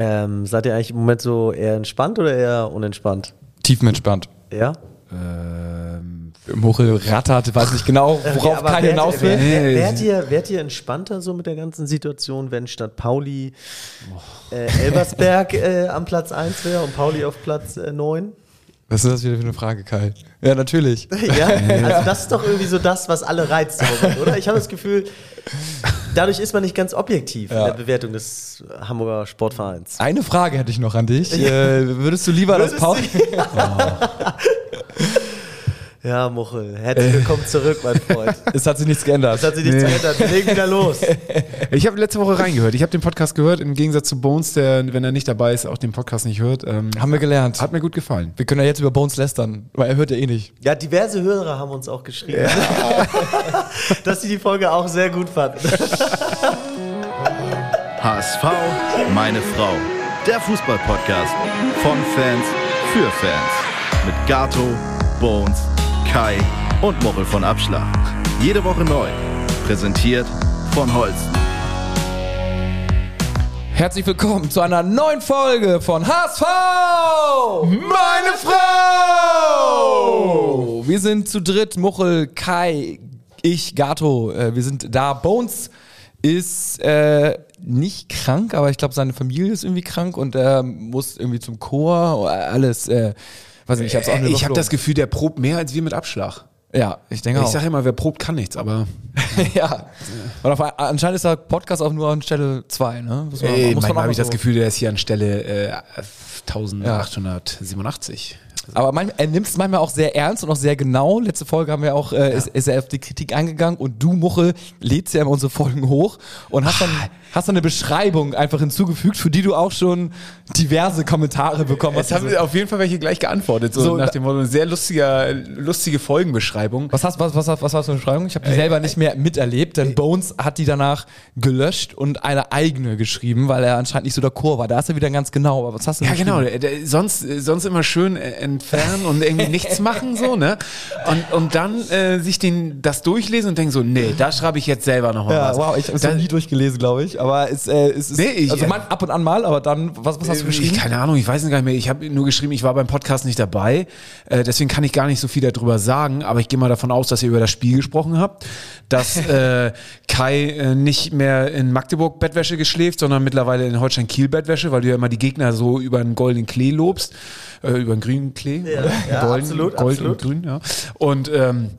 Ähm, seid ihr eigentlich im Moment so eher entspannt oder eher unentspannt? Tiefenentspannt. Ja? Ähm, Muchel rattert, weiß nicht genau, worauf keiner wärt- hinaus will. Wärt ihr, wärt ihr entspannter so mit der ganzen Situation, wenn statt Pauli äh, Elversberg äh, am Platz 1 wäre und Pauli auf Platz äh, 9? Was ist das wieder für eine Frage, Kai? Ja, natürlich. Ja, also das ist doch irgendwie so das, was alle reizt, oder? Ich habe das Gefühl, dadurch ist man nicht ganz objektiv in Ja. der Bewertung des Hamburger Sportvereins. Eine Frage hätte ich noch an dich. Äh, würdest du lieber das Würdest Paul... Ja, Muchel, herzlich willkommen zurück, mein Freund. Es hat sich nichts geändert. Es hat sich nichts verändert. Wir legen wieder los. Ich habe letzte Woche reingehört. Ich habe den Podcast gehört, im Gegensatz zu Bones, der, wenn er nicht dabei ist, auch den Podcast nicht hört. Ähm, Haben wir gelernt. hat mir gut gefallen. Wir können ja jetzt über Bones lästern, weil er hört ja eh nicht. Ja, diverse Hörer haben uns auch geschrieben, dass sie die Folge auch sehr gut fanden. HSV, meine Frau. Der Fußballpodcast von Fans für Fans. Mit Gato, Bones, Kai und Mochel von Abschlag. Jede Woche neu. Präsentiert von Holsten. Herzlich willkommen zu einer neuen Folge von HSV! Meine Frau! Wir sind zu dritt, Muchel, Kai, ich, Gato. Äh, wir sind da. Bones ist äh, nicht krank, aber ich glaube, seine Familie ist irgendwie krank und er muss irgendwie zum Chor. Alles, äh, weiß nicht, ich hab's auch nicht Ich habe überflogen. das Gefühl, der probt mehr als wir mit Abschlag. Ja, ich denke Ich auch. sage immer, wer probt, kann nichts, aber ja. Und auf, anscheinend ist der Podcast auch nur an Stelle 2, ne? Muss man- ey, muss man manchmal habe ich das so- Gefühl, der ist hier an Stelle äh, 1887. Aber manchmal, er nimmt es manchmal auch sehr ernst und auch sehr genau. Letzte Folge haben wir auch, äh, ist, ist er auf die Kritik eingegangen und du, Muchel, lädst ja immer unsere Folgen hoch und hast dann, hast dann eine Beschreibung einfach hinzugefügt, für die du auch schon diverse Kommentare bekommen hast. Es haben auf jeden Fall welche gleich geantwortet, so, So, nach dem Motto, eine sehr lustiger, lustige Folgenbeschreibung. was, hast, was, was, was war das für eine Beschreibung? Ich habe die selber nicht mehr miterlebt, denn Bones hat die danach gelöscht und eine eigene geschrieben, weil er anscheinend nicht so d'accord war. Da ist er wieder ganz genau. Aber was hast du Ja, genau. Der, der, sonst, äh, sonst immer schön äh, entfernen und irgendwie nichts machen, so, ne? Und, und dann äh, sich den, das durchlesen und denken so, nee, da schreibe ich jetzt selber nochmal Ja, was. wow, ich habe es nie durchgelesen, glaube ich. Aber es, äh, es ist Nee, ich- also man, ab und an mal, aber dann, was, was hast du Ich, geschrieben? keine Ahnung, ich weiß es gar nicht mehr. Ich habe nur geschrieben, ich war beim Podcast nicht dabei. Äh, deswegen kann ich gar nicht so viel darüber sagen. Aber ich gehe mal davon aus, dass ihr über das Spiel gesprochen habt. Dass äh, Kai äh, nicht mehr in Magdeburg Bettwäsche geschläft, sondern mittlerweile in Holstein Kiel Bettwäsche, weil du ja immer die Gegner so über einen goldenen Klee lobst. Äh, über einen grünen Klee. Ja, ja, Golden, absolut, Gold absolut. und grün, ja. Und ähm,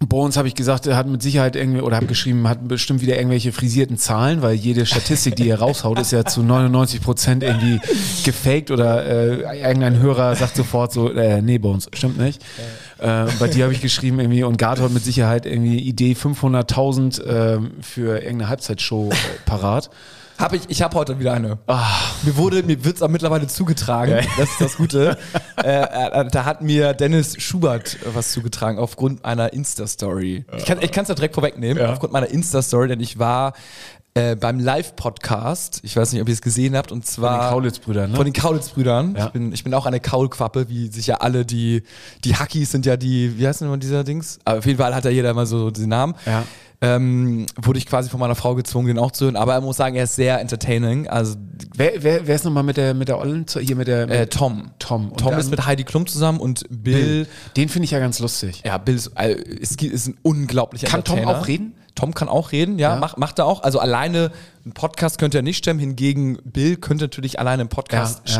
Bones habe ich gesagt, er hat mit Sicherheit irgendwie, oder habe geschrieben, hat bestimmt wieder irgendwelche frisierten Zahlen, weil jede Statistik, die er raushaut, ist ja zu 99 Prozent irgendwie gefaked oder äh, irgendein Hörer sagt sofort so, äh, nee, Bones, stimmt nicht. Äh, bei dir habe ich geschrieben irgendwie, und Gato hat mit Sicherheit irgendwie Idee 500.000 äh, für irgendeine Halbzeitshow äh, parat. Hab ich, ich habe heute wieder eine. Mir wurde, mir wird's auch mittlerweile zugetragen. Das ist das Gute. äh, äh, da hat mir Dennis Schubert was zugetragen aufgrund einer Insta-Story. Ich kann es ja direkt vorwegnehmen. Aufgrund meiner Insta-Story, denn ich war äh, beim Live-Podcast. Ich weiß nicht, ob ihr es gesehen habt. Und zwar Von den Kaulitz-Brüdern, ne? Von den Kaulitz-Brüdern. Ja. Ich, bin, ich bin auch eine Kaulquappe, wie sicher alle die die Hackies sind ja die. Wie heißt denn immer dieser Dings? Aber auf jeden Fall hat ja jeder immer so diesen Namen Ja. Ähm, wurde ich quasi von meiner Frau gezwungen, den auch zu hören. Aber er muss sagen, er ist sehr entertaining. Also Wer, wer, wer ist nochmal mit der, mit der Ollen, hier mit der, äh, Tom. Tom. Und Tom ist mit Heidi Klum zusammen und Bill. Den finde ich ja ganz lustig. Ja, Bill ist, äh, ist, ist ein unglaublicher Kann Tom auch reden? Tom kann auch reden, ja, Ja. Macht, macht er auch. Also alleine einen Podcast könnte er nicht stemmen, hingegen Bill könnte natürlich alleine einen Podcast Ja, ja.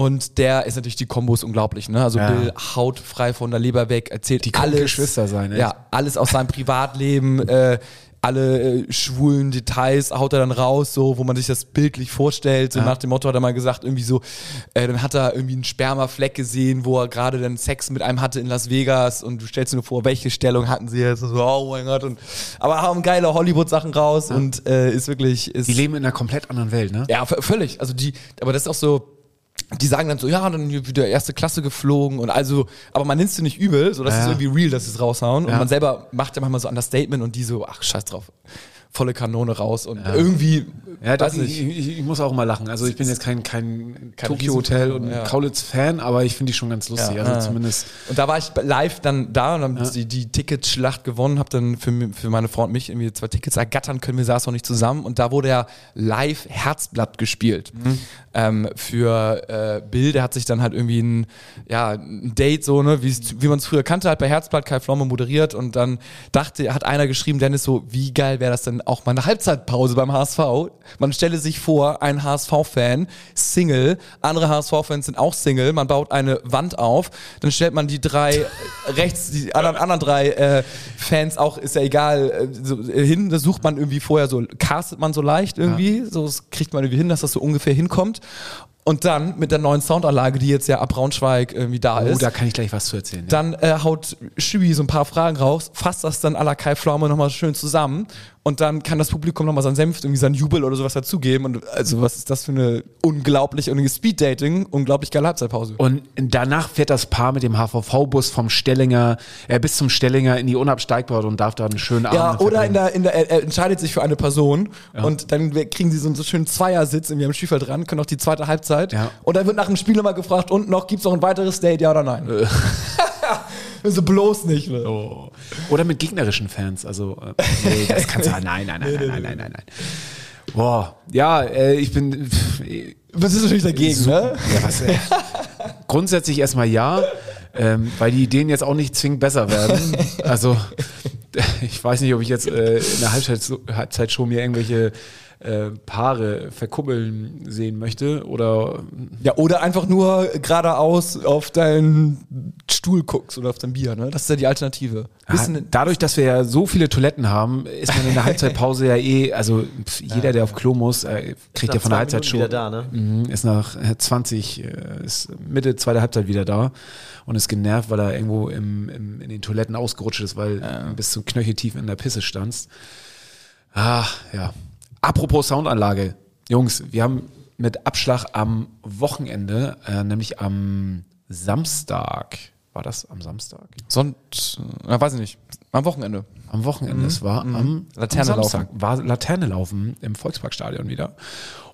Und der ist natürlich, die Kombo ist unglaublich, ne? Also Ja. Bill haut frei von der Leber weg, erzählt Die alles. Geschwister sein, echt. Ja, alles aus seinem Privatleben, äh, alle äh, schwulen Details haut er dann raus, so, wo man sich das bildlich vorstellt. So nach dem Motto hat er mal gesagt, irgendwie so, äh, dann hat er irgendwie einen Spermafleck gesehen, wo er gerade dann Sex mit einem hatte in Las Vegas und du stellst dir nur vor, welche Stellung hatten sie jetzt? So, oh mein Gott. Und, aber haben geile Hollywood-Sachen raus und äh, ist wirklich. Ist, Die leben in einer komplett anderen Welt, ne? ja, völlig. Also die, aber das ist auch so, die sagen dann so, ja, dann wieder erste Klasse geflogen und also, aber man nimmt es nicht übel, so das Ja. ist irgendwie real, dass sie es raushauen und Ja. man selber macht ja manchmal so Understatement und die so, ach, scheiß drauf. Volle Kanone raus und irgendwie, Ja, das, ich, ich, ich muss auch immer lachen. Also ich bin jetzt kein, kein, Kein Tokyo Hotel und ja. Kaulitz-Fan, aber ich finde die schon ganz lustig. Ja. also Ja. zumindest. Und da war ich live dann da und haben die, die Ticketschlacht gewonnen, habe dann für, für meine Frau und mich irgendwie zwei Tickets ergattern können. Wir saßen noch nicht zusammen und da wurde ja live Herzblatt gespielt. Ähm, für äh, Bill, der hat sich dann halt irgendwie ein, ja, ein Date so, ne, wie, man es früher kannte, halt bei Herzblatt, Kai Pflaume moderiert und dann dachte, hat einer geschrieben, Dennis, so, wie geil wäre das denn auch mal eine Halbzeitpause beim HSV? Man stelle sich vor, ein HSV-Fan, Single, andere HSV-Fans sind auch Single, man baut eine Wand auf, dann stellt man die drei rechts, die anderen, anderen drei äh, Fans auch, ist ja egal, äh, so, äh, hin, das sucht man irgendwie vorher so, castet man so leicht irgendwie, so das kriegt man irgendwie hin, dass das so ungefähr hinkommt. Und dann mit der neuen Soundanlage, die jetzt ja ab Braunschweig irgendwie da Oh, ist, da kann ich gleich was zu erzählen. Ja. dann äh, haut Schübi so ein paar Fragen raus, fasst das dann à la Kai Pflaume nochmal schön zusammen und dann kann das Publikum nochmal seinen Senf, irgendwie seinen Jubel oder sowas dazugeben. Und also was ist das für eine unglaublich, und Speed-Dating, unglaublich geile Halbzeitpause. Und danach fährt das Paar mit dem HVV-Bus vom Stellinger äh, bis zum Stellinger in die Unabsteigbare und darf da einen schönen Ja, Abend oder in der, in der, er entscheidet sich für eine Person und dann kriegen sie so einen so schönen Zweiersitz irgendwie am Spielfeld dran, können auch die zweite Halbzeit. Ja. Und dann wird nach dem Spiel nochmal gefragt, und noch, gibt's noch ein weiteres Date, ja oder nein? so bloß nicht. Ne? Oh. Oder mit gegnerischen Fans. Also, äh, nee, das kannst du. Nein, nein, nein, nein, nein, nein, nein, nein. Boah, ja, äh, ich bin. Äh, Was ist natürlich dagegen, ne? ja, was, äh, grundsätzlich erstmal ja, ähm, weil die Ideen jetzt auch nicht zwingend besser werden. Also, ich weiß nicht, ob ich jetzt äh, in der Halbzeit, Halbzeitshow mir irgendwelche äh, Paare verkuppeln sehen möchte oder Ja, oder einfach nur geradeaus auf deinen Stuhl guckst oder auf dein Bier, ne? Das ist ja die Alternative. Bisschen, Ah, dadurch, dass wir ja so viele Toiletten haben, ist man in der Halbzeitpause ja eh, also pf, jeder, der auf Klo muss, äh, kriegt ja von der Halbzeitshow. wieder da, ne? Mhm, ist nach äh, 20, äh, ist Mitte zweiter Halbzeit wieder da und ist genervt, weil er irgendwo im, im, in den Toiletten ausgerutscht ist, weil du bis zum Knöchel tief in der Pisse standst. Ah, ja. Apropos Soundanlage. Jungs, wir haben mit Abschlag am Wochenende, äh, nämlich am Samstag, war das am Samstag? Sonnt, äh, weiß ich nicht, am Wochenende. Am Wochenende, es war am, Laterne am Samstag, war Laterne laufen im Volksparkstadion wieder.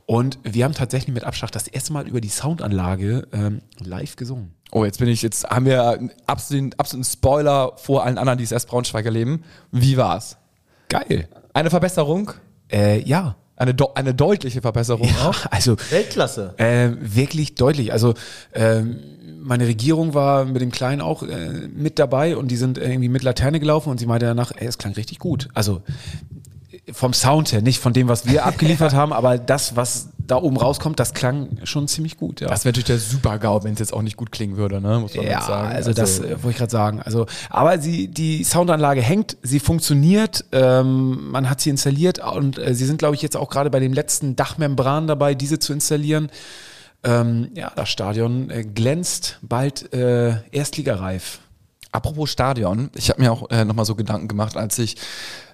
Und wir haben tatsächlich mit Abschlag das erste Mal über die Soundanlage ähm, live gesungen. Oh, jetzt bin ich, jetzt haben wir einen absoluten, absoluten Spoiler vor allen anderen, die es erst Braunschweig erleben. Wie war's? Geil. Eine Verbesserung? Äh, ja. Eine, eine deutliche Verbesserung auch? Also Weltklasse. äh, wirklich deutlich. Also ähm, meine Regierung war mit dem Kleinen auch äh, mit dabei und die sind irgendwie mit Laterne gelaufen und sie meinte danach, ey, es klang richtig gut. Also vom Sound her, nicht von dem, was wir abgeliefert haben, aber das, was da oben rauskommt, das klang schon ziemlich gut. Ja. Das wäre natürlich der Super-GAU, wenn es jetzt auch nicht gut klingen würde, ne? Muss man Ja, jetzt sagen. also, das äh, wollte ich gerade sagen. Also, aber sie, die Soundanlage hängt, sie funktioniert, ähm, man hat sie installiert und äh, sie sind, glaube ich, jetzt auch gerade bei den letzten Dachmembranen dabei, diese zu installieren. Ähm, ja, das Stadion äh, glänzt bald äh, erstligareif. Apropos Stadion, ich habe mir auch äh, nochmal so Gedanken gemacht, als ich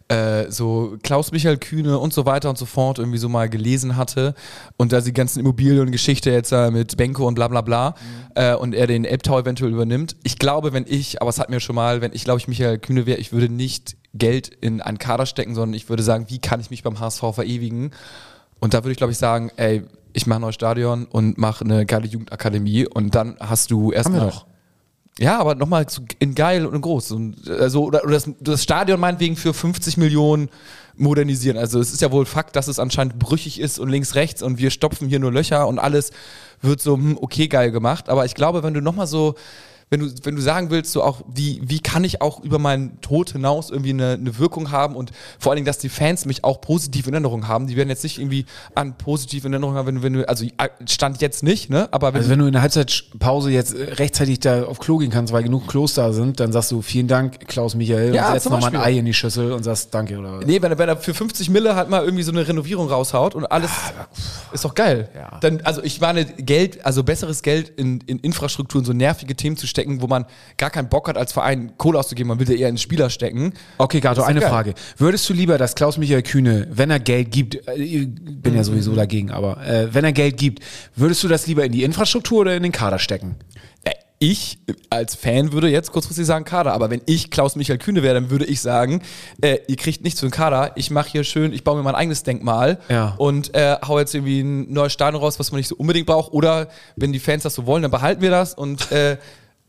äh, so Klaus-Michael Kühne und so weiter und so fort irgendwie so mal gelesen hatte und da die ganzen Immobiliengeschichte jetzt äh, mit Benko und bla bla bla äh, und er den Elbtau eventuell übernimmt. Ich glaube, wenn ich, aber es hat mir schon mal, wenn ich glaube ich Michael Kühne wäre, ich würde nicht Geld in einen Kader stecken, sondern ich würde sagen, wie kann ich mich beim HSV verewigen? Und da würde ich glaube ich sagen, ey, ich mache ein neues Stadion und mache eine geile Jugendakademie und dann hast du erstmal doch. Ja, aber nochmal in geil und in groß. Und, also, oder, oder das, das Stadion meinetwegen für 50 Millionen modernisieren. Also es ist ja wohl Fakt, dass es anscheinend brüchig ist und links, rechts und wir stopfen hier nur Löcher und alles wird so, hm, okay, geil gemacht. Aber ich glaube, wenn du nochmal so, wenn du, wenn du sagen willst, so auch, wie, wie kann ich auch über meinen Tod hinaus irgendwie eine, eine Wirkung haben und vor allen Dingen, dass die Fans mich auch positiv in Erinnerung haben. Die werden jetzt nicht irgendwie an positiv in Erinnerung haben, wenn, du- wenn du, also stand jetzt nicht, ne? Aber wenn Also wenn du in der Halbzeitpause jetzt äh, rechtzeitig da auf Klo gehen kannst, weil genug Klos da sind, dann sagst du vielen Dank, Klaus Michael, Ja, und setzt nochmal ein. Ei in die Schüssel und sagst Danke oder Nee, wenn er, wenn er für 50 Mille halt mal irgendwie so eine Renovierung raushaut und alles ist doch geil. Ja. Dann, also ich meine, Geld, also besseres Geld in, in Infrastruktur, in so nervige Themen zu stecken, wo man gar keinen Bock hat, als Verein Kohle auszugeben, man will ja eher in Spieler stecken. Okay, Gato, eine geil. Frage. Würdest du lieber, dass Klaus-Michael Kühne, wenn er Geld gibt, äh, ich bin ja sowieso dagegen, aber äh, wenn er Geld gibt, würdest du das lieber in die Infrastruktur oder in den Kader stecken? Äh, ich als Fan würde jetzt kurzfristig sagen Kader, aber wenn ich Klaus-Michael Kühne wäre, dann würde ich sagen, äh, ihr kriegt nichts für den Kader, ich mache hier schön, ich baue mir mein eigenes Denkmal Ja. und äh, hau jetzt irgendwie ein neues Stadion raus, was man nicht so unbedingt braucht oder wenn die Fans das so wollen, dann behalten wir das und äh,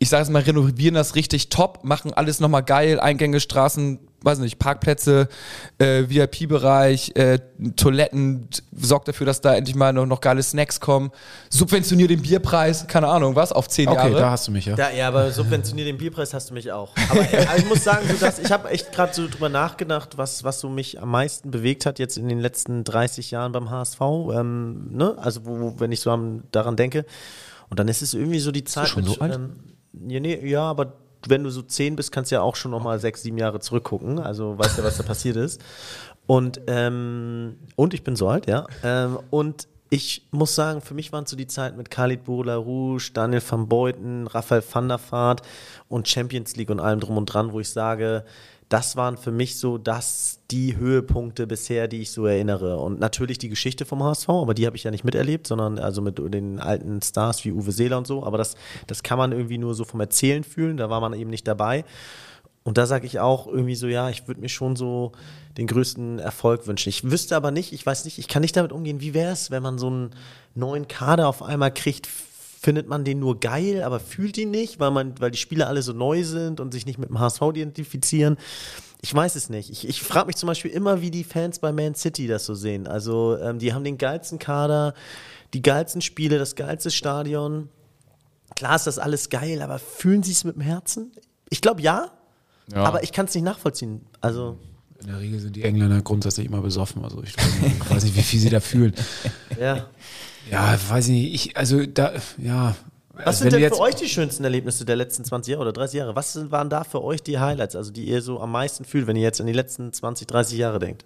ich sage es mal, renovieren das richtig top, machen alles nochmal geil, Eingänge, Straßen, weiß nicht, Parkplätze, äh, VIP-Bereich, äh, Toiletten, sorgt dafür, dass da endlich mal noch, noch geile Snacks kommen, subventioniert den Bierpreis, keine Ahnung, was, auf zehn Okay, Jahre. da hast du mich, ja. Da, ja, aber subventioniert den Bierpreis hast du mich auch. Aber, äh, aber ich muss sagen, so dass, ich habe echt gerade so drüber nachgedacht, was, was so mich am meisten bewegt hat jetzt in den letzten 30 Jahren beim HSV. Ähm, ne? Also wo, wo, wenn ich so am, daran denke. Und dann ist es irgendwie so die Zeit. schon so alt? Ähm, ja, nee, ja, aber wenn du so 10 bist, kannst du ja auch schon noch mal sechs, sieben Jahre zurückgucken. Also weißt ja, was da passiert ist. Und, ähm, und ich bin so alt, ja. Ähm, und ich muss sagen, für mich waren so die Zeit mit Khalid Bola Rouge, Daniel van Beuten, Raphael van der Vaart und Champions League und allem drum und dran, wo ich sage, das waren für mich so das die Höhepunkte bisher, die ich so erinnere. Und natürlich die Geschichte vom HSV, aber die habe ich ja nicht miterlebt, sondern also mit den alten Stars wie Uwe Seeler und so. Aber das, das kann man irgendwie nur so vom Erzählen fühlen, da war man eben nicht dabei. Und da sage ich auch irgendwie so, ja, ich würde mir schon so den größten Erfolg wünschen. Ich wüsste aber nicht, ich weiß nicht, ich kann nicht damit umgehen, wie wäre es, wenn man so einen neuen Kader auf einmal kriegt, findet man den nur geil, aber fühlt ihn nicht, weil man, weil die Spieler alle so neu sind und sich nicht mit dem HSV identifizieren. Ich weiß es nicht. Ich, ich frage mich zum Beispiel immer, wie die Fans bei Man City das so sehen. Also ähm, die haben den geilsten Kader, die geilsten Spiele, das geilste Stadion. Klar ist das alles geil, aber fühlen sie es mit dem Herzen? Ich glaube ja, Ja. aber ich kann es nicht nachvollziehen. Also In der Regel sind die Engländer grundsätzlich immer besoffen. Also ich, ich weiß nicht, wie viel sie da fühlen. ja. Ja, weiß ich nicht. Ich, also da, ja. Was also sind denn jetzt, für euch die schönsten Erlebnisse der letzten 20 Jahre oder 30 Jahre? Was sind, waren da für euch die Highlights, also die ihr so am meisten fühlt, wenn ihr jetzt an die letzten 20, 30 Jahre denkt?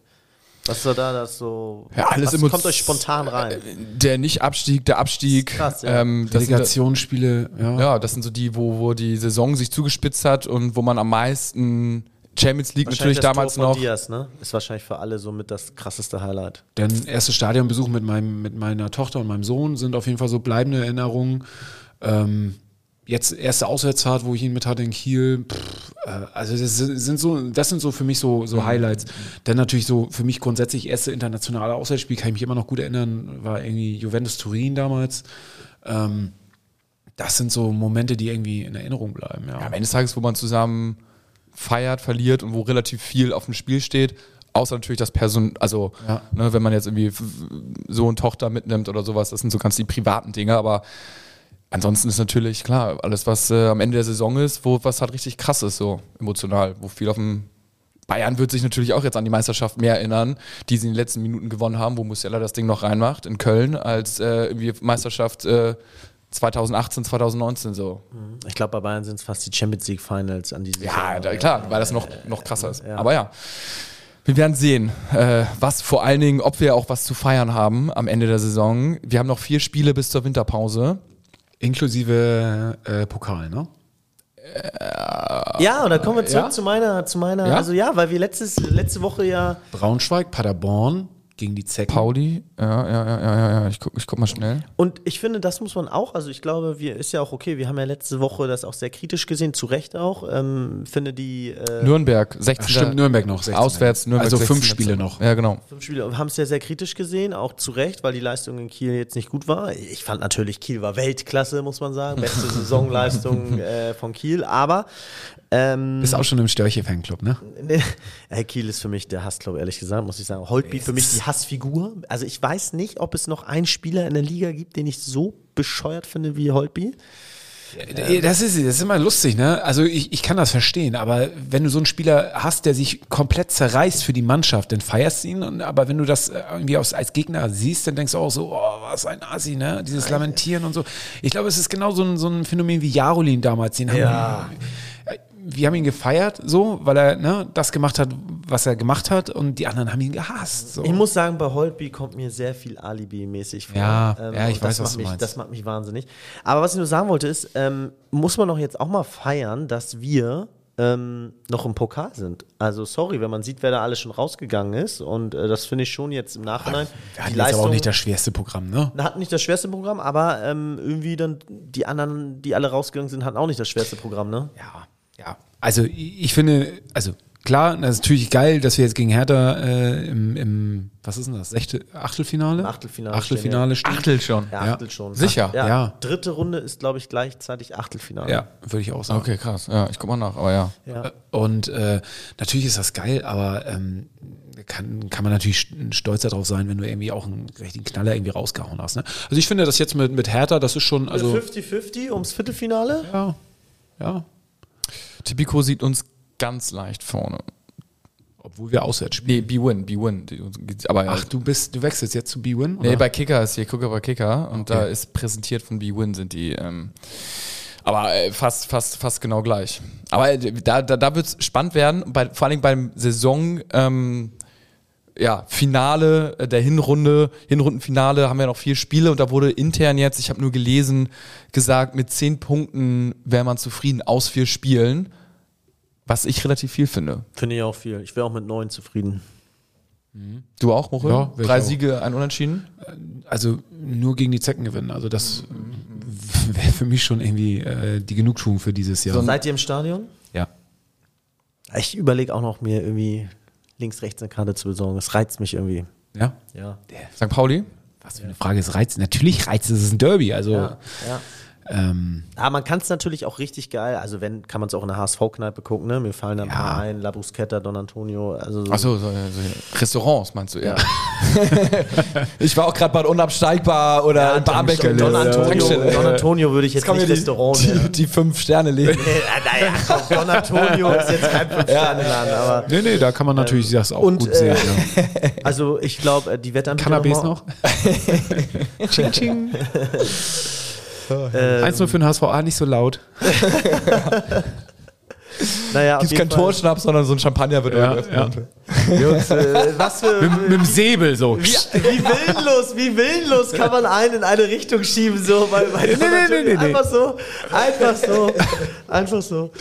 Was war da das so? Ja, alles was kommt euch spontan rein? Der Nicht-Abstieg, der Abstieg. Krass, ja. ähm, das sind, Relegationsspiele, ja. ja, das sind so die, wo, wo die Saison sich zugespitzt hat und wo man am meisten Champions League natürlich das damals Tor von noch. Diaz, ne? Ist wahrscheinlich für alle so mit das krasseste Highlight. Denn erste Stadionbesuch mit, meinem, mit meiner Tochter und meinem Sohn sind auf jeden Fall so bleibende Erinnerungen. Ähm, jetzt erste Auswärtsfahrt, wo ich ihn mit hatte in Kiel. Pff, äh, also das sind so, das sind so für mich so, so Highlights. Dann natürlich so für mich grundsätzlich erste internationale Auswärtsspiel, kann ich mich immer noch gut erinnern, war irgendwie Juventus Turin damals. Ähm, das sind so Momente, die irgendwie in Erinnerung bleiben. Ja. Ja, am Ende des Tages, wo man zusammen feiert, verliert und wo relativ viel auf dem Spiel steht. Außer natürlich das Person, also Ja. ne, wenn man jetzt irgendwie Sohn, Tochter mitnimmt oder sowas, das sind so ganz die privaten Dinge, aber ansonsten ist natürlich klar, alles, was äh, am Ende der Saison ist, wo was halt richtig krass ist, so emotional, wo viel auf dem Bayern wird sich natürlich auch jetzt an die Meisterschaft mehr erinnern, die sie in den letzten Minuten gewonnen haben, wo Musiala das Ding noch reinmacht in Köln, als äh, irgendwie Meisterschaft äh, 2018, 2019 so. Ich glaube, bei Bayern sind es fast die Champions League Finals an diese Ja, da, klar, weil das noch, noch krasser ist. Aber ja, wir werden sehen, äh, was vor allen Dingen, ob wir auch was zu feiern haben am Ende der Saison. Wir haben noch vier Spiele bis zur Winterpause. Inklusive äh, Pokal, ne? Ja, und da kommen wir zurück Ja? zu meiner, zu meiner, Ja? also ja, weil wir letztes, letzte Woche ja Braunschweig, Paderborn gegen die Zecken. Pauli, ja, ja, ja, ja, ja, ja. Ich guck, ich guck mal schnell. Und ich finde, das muss man auch, also ich glaube, wir ist ja auch okay, wir haben ja letzte Woche das auch sehr kritisch gesehen, zu Recht auch. Ähm, finde die äh, Nürnberg, 16. Ach, stimmt, Nürnberg noch. 16. Auswärts, Nürnberg. Also fünf 16. Spiele noch. Ja, genau. fünf Spiele haben es ja sehr kritisch gesehen, auch zu Recht, weil die Leistung in Kiel jetzt nicht gut war. Ich fand natürlich, Kiel war Weltklasse, muss man sagen. Beste Saisonleistung äh, von Kiel, aber ähm, Bist auch schon im Störche-Fanclub, ne? Nee, äh, Kiel ist für mich der Hassclub, ehrlich gesagt, muss ich sagen. Holtby für mich die Hassfigur. Also ich weiß nicht, ob es noch einen Spieler in der Liga gibt, den ich so bescheuert finde wie Holtby. Das ist, das ist immer lustig, ne? Also ich, ich kann das verstehen, aber wenn du so einen Spieler hast, der sich komplett zerreißt für die Mannschaft, dann feierst du ihn. Und, aber wenn du das äh, irgendwie aus, als Gegner siehst, dann denkst du auch so, oh, was ein Assi, ne? Dieses Lamentieren und so. Ich glaube, es ist genau so ein, so ein Phänomen wie Jarolin damals. Den Ja. haben, wir haben ihn gefeiert, so, weil er ne, das gemacht hat, was er gemacht hat, und die anderen haben ihn gehasst. So. Ich muss sagen, bei Holtby kommt mir sehr viel Alibi-mäßig vor. Ja, ja, ich weiß, das was macht du mich, meinst. Das macht mich wahnsinnig. Aber was ich nur sagen wollte ist, ähm, muss man doch jetzt auch mal feiern, dass wir ähm, noch im Pokal sind. Also sorry, wenn man sieht, wer da alles schon rausgegangen ist und äh, das finde ich schon jetzt im Nachhinein. Wir hatten jetzt aber auch nicht das schwerste Programm, ne? hatten nicht das schwerste Programm, aber ähm, irgendwie dann die anderen, die alle rausgegangen sind, hatten auch nicht das schwerste Programm, ne? Ja, ja. Also ich finde, also klar, das ist natürlich geil, dass wir jetzt gegen Hertha äh, im, im, was ist denn das, Sechste, Achtelfinale? Achtelfinale Achtelfinale stehen. Achtel schon. Ja. Achtel schon. Sicher? Ja, Ja. Dritte Runde ist, glaube ich, gleichzeitig Achtelfinale. Ja, würde ich auch sagen. Okay, krass. Ja, ich guck mal nach, aber ja. Ja. Und äh, natürlich ist das geil, aber ähm, kann, kann man natürlich st- stolz darauf sein, wenn du irgendwie auch einen richtigen Knaller irgendwie rausgehauen hast. Ne? Also ich finde das jetzt mit, mit Hertha, das ist schon, also 50-50 ums Viertelfinale? ja, ja, Tipico sieht uns ganz leicht vorne. obwohl wir auswärts spielen. Nee, B-Win, B-Win. Aber Ach, du bist, du wechselst jetzt zu B-Win? Nee, bei Kicker ist hier, gucke bei Kicker und da Okay. ist präsentiert von B-Win sind die. Ähm, aber äh, fast, fast, fast genau gleich. Aber äh, da, da, da wird es spannend werden, bei, vor allem beim Saison. Ähm, ja, Finale äh, der Hinrunde, Hinrundenfinale haben wir noch vier Spiele und da wurde intern jetzt, ich habe nur gelesen, gesagt, mit zehn Punkten wäre man zufrieden aus vier Spielen, was ich relativ viel finde. Finde ich auch viel. Ich wäre auch mit neun zufrieden. Du auch, Mochel? Ja, Drei auch. Siege, ein Unentschieden? also nur gegen die Zecken gewinnen. Also das wäre für mich schon irgendwie äh, die Genugtuung für dieses Jahr. Seid ihr im Stadion? ja. Ich überlege auch noch, mir irgendwie links, rechts eine Karte zu besorgen. Das reizt mich irgendwie. Ja. Ja. St. Pauli? Was für eine Frage ist Reiz? Natürlich reizt es, es ist ein Derby. Also Ja, ja. Ähm, Aber man kann es natürlich auch richtig geil, also wenn, kann man es auch in der HSV-Kneipe gucken, ne? Mir fallen da ein Ja. paar ein, La Bruschetta, Don Antonio, also so. Achso, so, so, Restaurants meinst du, ja. ich war auch gerade bei Unabsteigbar oder Ja, Barmbek. Don, Antonio. Don Antonio würde ich jetzt nicht die, Restaurant die, die fünf Sterne legen. Äh, naja, komm, Don Antonio ist jetzt kein Fünf-Sterne-Laden, aber nee, nee, da kann man natürlich das auch und, gut äh, sehen. Ja. also ich glaube, äh, die Wettanbieter Cannabis mal- noch? ching, ching. Ähm, 1-0 für den HSVA, nicht so laut. Naja, Gibt jeden kein Fall. Torschnaps, sondern so ein Champagner wird Ja, geöffnet. Jungs, äh, was für... Mit, mit dem Säbel so. Wie, wie willenlos, wie willenlos kann man einen in eine Richtung schieben, so, weil, weil Nee, nee, nee, nee, nee. einfach so, einfach so, einfach so.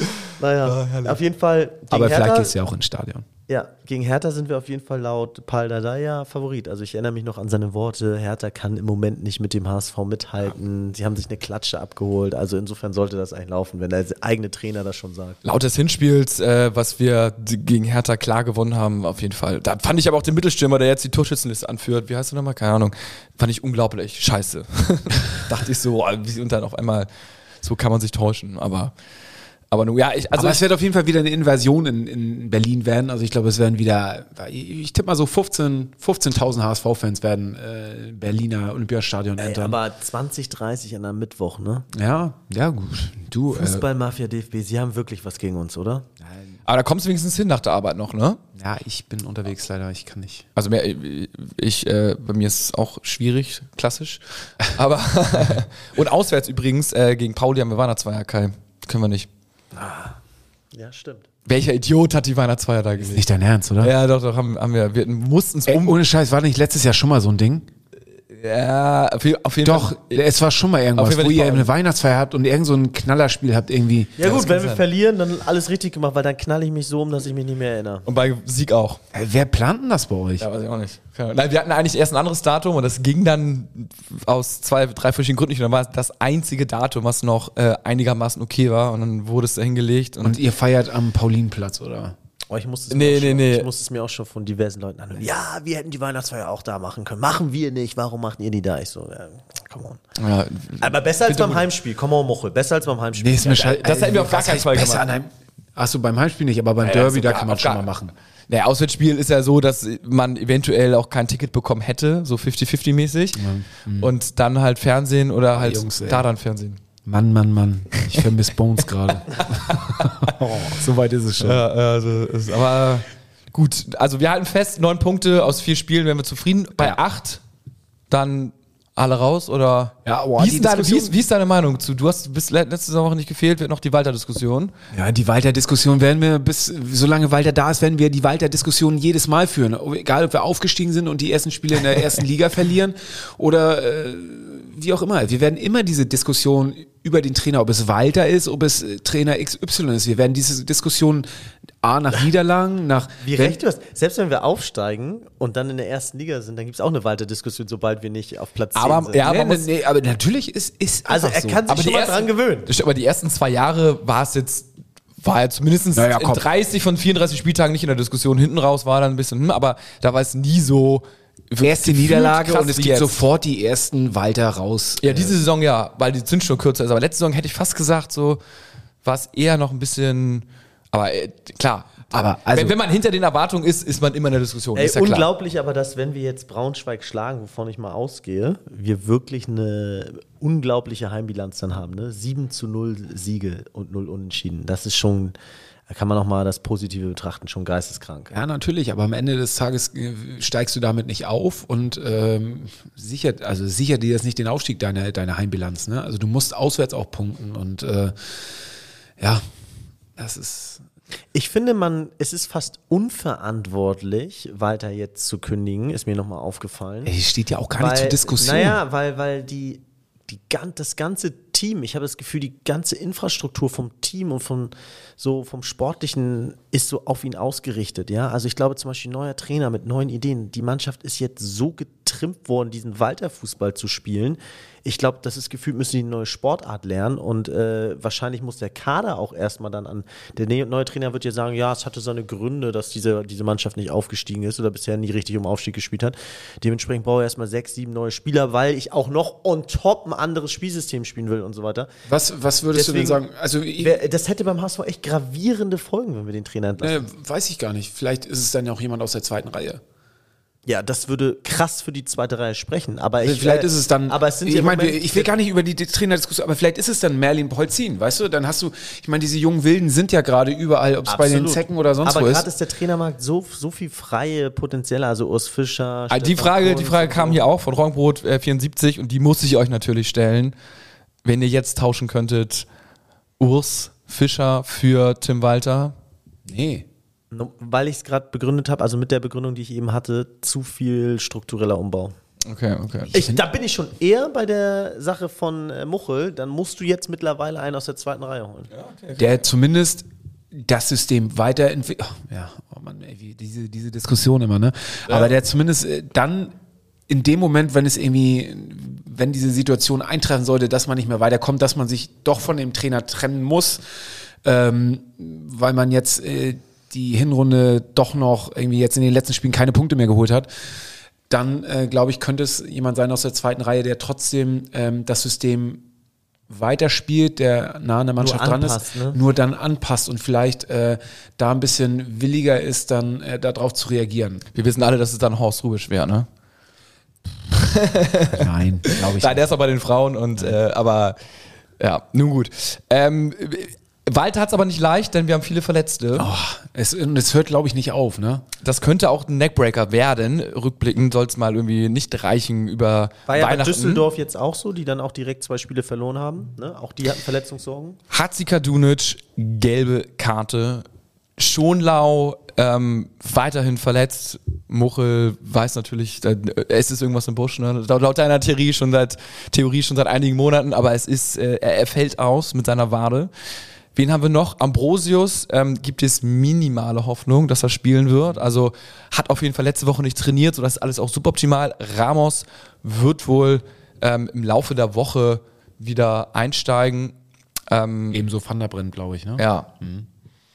Naja, auf jeden Fall. Aber vielleicht Hertha, gehst du ja auch ins Stadion. Ja, gegen Hertha sind wir auf jeden Fall laut Paul Dardai Favorit. Also ich erinnere mich noch an seine Worte. Hertha kann im Moment nicht mit dem HSV mithalten. Sie haben sich eine Klatsche abgeholt. Also insofern sollte das eigentlich laufen, wenn der eigene Trainer das schon sagt. Laut des Hinspiels, äh, was wir gegen Hertha klar gewonnen haben, auf jeden Fall. Da fand ich aber auch den Mittelstürmer, der jetzt die Torschützenliste anführt. Wie heißt er nochmal? Keine Ahnung. Fand ich unglaublich. Scheiße. Dachte ich so, oh, und dann auf einmal, so kann man sich täuschen. Aber, aber nun, ja, ich, also Aber es wird auf jeden Fall wieder eine Inversion in, in Berlin werden. Also ich glaube, es werden wieder, ich tippe mal so 15 15.000 HSV-Fans werden äh, Berliner Olympiastadion Ey, entern. aber 20, 30 an einem Mittwoch, ne? ja, ja gut. Du, äh, Fußballmafia DFB, sie haben wirklich was gegen uns, oder? aber da kommst du wenigstens hin nach der Arbeit noch, ne? ja, ich bin unterwegs leider, ich kann nicht. Also mehr, ich, äh, bei mir ist es auch schwierig, klassisch. Aber und auswärts übrigens äh, gegen Pauli haben wir Weihnachtsfeier, Kai. Können wir nicht. Ja, stimmt. Welcher Idiot hat die Weihnachtsfeier da gelegt? Nicht dein Ernst, oder? Ja, doch, doch, haben, haben wir. Wir mussten es um. ohne Scheiß, war nicht letztes Jahr schon mal so ein Ding? Ja, auf, je- auf jeden Doch, Fall. es war schon mal irgendwas, Fall wo ihr eine. Weihnachtsfeier habt und irgend so ein Knallerspiel habt irgendwie. Ja, gut, wenn wir sein. verlieren, dann alles richtig gemacht, weil dann knall ich mich so um, dass ich mich nicht mehr erinnere. Und bei Sieg auch. Äh, Wer plant denn das bei euch? Ja, weiß ich auch nicht. Nein, wir hatten eigentlich erst ein anderes Datum und das ging dann aus zwei, drei verschiedenen Gründen nicht. Und dann war es das einzige Datum, was noch äh, einigermaßen okay war. Und dann wurde es da hingelegt. Und, Und ihr feiert am Paulinplatz, oder? Oh, ich musste es Nee, mir auch nee, schon, nee. Ich musste es mir auch schon von diversen Leuten anhören. Ja, wir hätten die Weihnachtsfeier auch da machen können. Machen wir nicht. Warum macht ihr die da? Ich so, ja, come on. ja, Aber besser als beim gut. Heimspiel. Come on, Mochel. Besser als beim Heimspiel. Nee, ist mir scheiße. das hätten wir auf gar keinen Fall gemacht. Achso, beim Heimspiel nicht, aber beim Ja, Derby, da kann man schon mal machen. Der Auswärtsspiel ist ja so, dass man eventuell auch kein Ticket bekommen hätte, so 50-50-mäßig. Und dann halt Fernsehen oder halt Jungs, da dann Fernsehen. Mann, Mann, Mann. Ich vermisse Bones gerade. oh, so weit ist es schon. Ja, also ist, aber gut. Also wir halten fest, neun Punkte aus vier Spielen, wären wir zufrieden. Bei Ja. acht, dann alle raus oder? Ja, boah, wie, ist deine, wie, ist, wie ist deine Meinung zu? Du hast bis le- letzte Woche nicht gefehlt, wird noch die Walter-Diskussion. Ja, die Walter-Diskussion werden wir bis, solange Walter da ist, werden wir die Walter-Diskussion jedes Mal führen. Egal, ob wir aufgestiegen sind und die ersten Spiele in der ersten Liga verlieren oder äh, wie auch immer. Wir werden immer diese Diskussion über den Trainer, ob es Walter ist, ob es äh, Trainer XY ist. Wir werden diese Diskussion A nach Niederlagen, nach Wie wenn- recht du hast. Selbst wenn wir aufsteigen und dann in der ersten Liga sind, dann gibt es auch eine Weiterdiskussion, sobald wir nicht auf Platz 10 Aber- sind. ja, man nee, muss- nee, aber natürlich ist, ist also er so. kann sich Aber schon die mal ersten- dran gewöhnen. Aber die ersten zwei Jahre war es jetzt, war ja zumindest Naja, in komm. 30 von 34 Spieltagen nicht in der Diskussion. Hinten raus war dann ein bisschen, hm, aber da war es nie so. Erste Niederlage krass und es gibt jetzt. sofort die ersten Walter raus. Ja, diese Saison ja, weil die Zündschnur kürzer ist. Aber letzte Saison hätte ich fast gesagt, so war es eher noch ein bisschen. Aber äh, klar. Aber also- wenn, wenn man hinter den Erwartungen ist, ist man immer in der Diskussion. Ey, ist ja klar. unglaublich aber, dass wenn wir jetzt Braunschweig schlagen, wovon ich mal ausgehe, wir wirklich eine unglaubliche Heimbilanz dann haben. Ne? 7 zu 0 Siege und 0 Unentschieden. Das ist schon, da kann man auch mal das Positive betrachten, schon geisteskrank. Ja, natürlich, aber am Ende des Tages äh, steigst du damit nicht auf und ähm, sichert, also sichert dir das nicht den Aufstieg deiner, deiner Heimbilanz. Ne? Also du musst auswärts auch punkten und äh, ja, das ist. Ich finde, man, es ist fast unverantwortlich, weiter jetzt zu kündigen, ist mir nochmal aufgefallen. Ey, steht ja auch gar nicht Weil- zur Diskussion. Naja, weil, weil die, die, das ganze Team, ich habe das Gefühl, die ganze Infrastruktur vom Team und vom, so vom Sportlichen ist so auf ihn ausgerichtet. Ja, also ich glaube zum Beispiel neuer Trainer mit neuen Ideen. Die Mannschaft ist jetzt so getrimmt worden, diesen Walter-Fußball zu spielen. Ich glaube, das ist gefühlt, müssen die eine neue Sportart lernen und äh, wahrscheinlich muss der Kader auch erstmal dann an. Der ne- neue Trainer wird ja sagen, ja, es hatte seine Gründe, dass diese, diese Mannschaft nicht aufgestiegen ist oder bisher nie richtig um Aufstieg gespielt hat. Dementsprechend brauche ich erstmal sechs, sieben neue Spieler, weil ich auch noch on top ein anderes Spielsystem spielen will und so weiter. was, was würdest du denn Deswegen- sagen? Also ich, Wer- Das hätte beim HSV echt gravierende Folgen, wenn wir den Trainer entlassen. äh, weiß ich gar nicht. Vielleicht ist es dann ja auch jemand aus der zweiten Reihe. Ja, das würde krass für die zweite Reihe sprechen. Aber ich, Also vielleicht äh, ist es dann. Aber es sind ich meine, ich will gar nicht über die die Trainerdiskussion, aber vielleicht ist es dann Merlin Polzin, weißt du? Dann hast du, ich meine, diese jungen Wilden sind ja gerade überall, ob es bei den. Zecken oder sonst aber wo gerade ist. ist der Trainermarkt so, so viel freie Potenziale, also Urs Fischer. Ah, Die Frage, die Frage kam hier auch von Rongbrot äh, 74 und die muss ich euch natürlich stellen. Wenn ihr jetzt tauschen könntet, Urs Fischer für Tim Walter. Nee. Weil ich es gerade begründet habe, also mit der Begründung, die ich eben hatte, zu viel struktureller Umbau. Okay, okay. Ich, da bin ich schon eher bei der Sache von äh, Muchel, dann musst du jetzt mittlerweile einen aus der zweiten Reihe holen. Der zumindest das System weiterentwickelt. Ja, oh Mann, ey, wie, diese, diese Diskussion immer, ne? Aber der zumindest äh, dann in dem Moment, wenn es irgendwie, wenn diese Situation eintreffen sollte, dass man nicht mehr weiterkommt, dass man sich doch von dem Trainer trennen muss, ähm, weil man jetzt äh, die Hinrunde doch noch irgendwie jetzt in den letzten Spielen keine Punkte mehr geholt hat, dann äh, glaube ich, könnte es jemand sein aus der zweiten Reihe, der trotzdem ähm, das System weiterspielt, der nah an der Mannschaft dran ist, anpasst, ne? nur dann anpasst und vielleicht äh, da ein bisschen williger ist, dann äh, darauf zu reagieren. Wir wissen alle, dass es dann Horst Rubisch wäre, ne? Nein, glaube ich. Nein, der ist auch bei den Frauen und äh, aber ja, nun gut. Ähm, Walter hat es aber nicht leicht, denn wir haben viele Verletzte. Oh, es, und es hört, glaube ich, nicht auf, ne? Das könnte auch ein Neckbreaker werden. Rückblickend soll es mal irgendwie nicht reichen über War ja bei. Düsseldorf jetzt auch so, die dann auch direkt zwei Spiele verloren haben. Ne? Auch die hatten Verletzungssorgen. Hatzika Dunic, gelbe Karte. Schonlau ähm, weiterhin verletzt. Muchel weiß natürlich, da, es ist irgendwas im Busch. Ne? Laut, laut deiner Theorie schon seit Theorie schon seit einigen Monaten, aber es ist, äh, er, er fällt aus mit seiner Wade. Wen haben wir noch? Ambrosius ähm, gibt es minimale Hoffnung, dass er spielen wird. Also hat auf jeden Fall letzte Woche nicht trainiert, so das ist alles auch suboptimal. Ramos wird wohl ähm, im Laufe der Woche wieder einsteigen. Ähm, Ebenso Van der Brenn, glaube ich, ne? ja.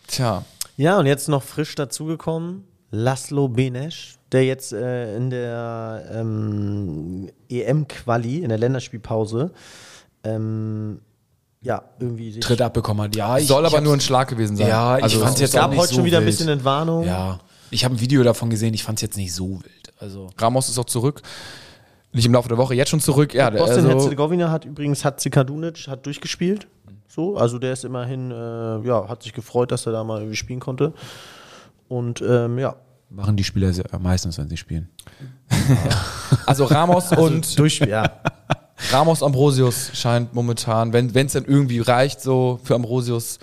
Tja. Ja, und jetzt noch frisch dazugekommen, Laszlo Benesch, der jetzt äh, in der ähm, EM-Quali, in der Länderspielpause, ähm, ja, irgendwie sich Tritt abbekommen hat. Ja, ich, Soll ich aber nur ein Schlag gewesen sein. Ja, ich also, fand's Es jetzt gab auch nicht heute so schon wieder ein wild. bisschen Entwarnung. Ja, ich habe ein Video davon gesehen, ich fand es jetzt nicht so wild. Also Ramos ist auch zurück. Nicht im Laufe der Woche, jetzt schon zurück. Ja, also, Bosnien-Herzegowina hat übrigens Hatzikadunic hat durchgespielt. So, also der ist immerhin, äh, ja, hat sich gefreut, dass er da mal irgendwie spielen konnte. Und ähm, ja, machen die Spieler sehr- meistens, wenn sie spielen. also Ramos und durch, ja. Ramos Ambrosius scheint momentan, wenn es dann irgendwie reicht, so für Ambrosius,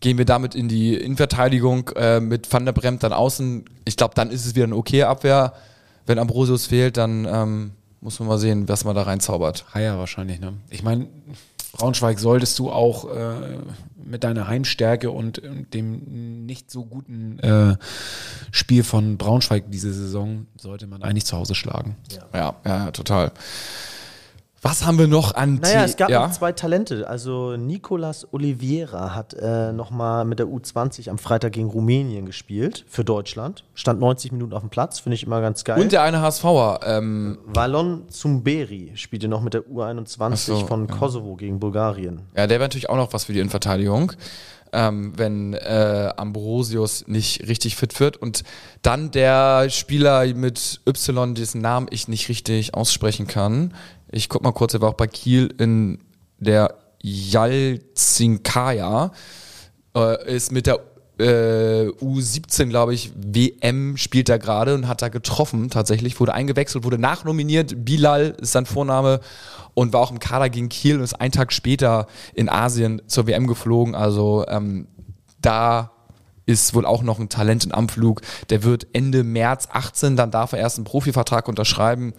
gehen wir damit in die Innenverteidigung äh, mit Van der Bremt dann außen. Ich glaube, dann ist es wieder eine okay Abwehr. Wenn Ambrosius fehlt, dann ähm, muss man mal sehen, was man da reinzaubert. Haier wahrscheinlich, ne? Ich meine, Braunschweig solltest du auch äh, mit deiner Heimstärke und äh, dem nicht so guten äh, Spiel von Braunschweig diese Saison, sollte man eigentlich zu Hause schlagen. Ja, ja, ja total. Was haben wir noch an Naja, es gab ja? noch zwei Talente. Also Nicolas Oliveira hat äh, nochmal mit der U20 am Freitag gegen Rumänien gespielt für Deutschland. Stand 90 Minuten auf dem Platz, finde ich immer ganz geil. Und der eine HSVer, ähm, Valon Zumberi spielte noch mit der U21 so, von ja. Kosovo gegen Bulgarien. ja, der wäre natürlich auch noch was für die Innenverteidigung, ähm, wenn äh, Ambrosius nicht richtig fit wird. Und dann der Spieler mit Y, dessen Namen ich nicht richtig aussprechen kann. Ich guck mal kurz, er war auch bei Kiel in der Jalzinkaya. Äh, ist mit der äh, U17, glaube ich, WM spielt er gerade und hat da getroffen tatsächlich, wurde eingewechselt, wurde nachnominiert. Bilal ist sein Vorname und war auch im Kader gegen Kiel und ist einen Tag später in Asien zur WM geflogen. Also ähm, da ist wohl auch noch ein Talent in Anflug. Der wird Ende März 18, dann darf er erst einen Profivertrag unterschreiben.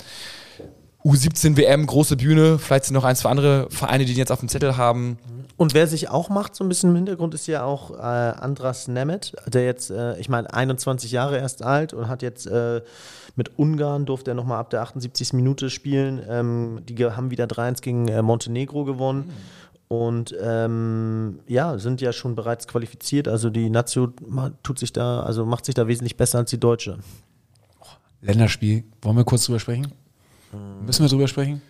U17 WM, große Bühne, vielleicht sind noch ein, zwei andere Vereine, die den jetzt auf dem Zettel haben. Und wer sich auch macht, so ein bisschen im Hintergrund, ist ja auch äh, Andras Nemeth, der jetzt, äh, ich meine, 21 Jahre erst alt und hat jetzt äh, mit Ungarn, durfte er nochmal ab der 78. Minute spielen. Ähm, die haben wieder 3-1 gegen äh, Montenegro gewonnen. Und ähm, ja, sind ja schon bereits qualifiziert. Also die Nazio tut sich da, also macht sich da wesentlich besser als die Deutsche. Länderspiel, wollen wir kurz drüber sprechen? Müssen wir drüber sprechen?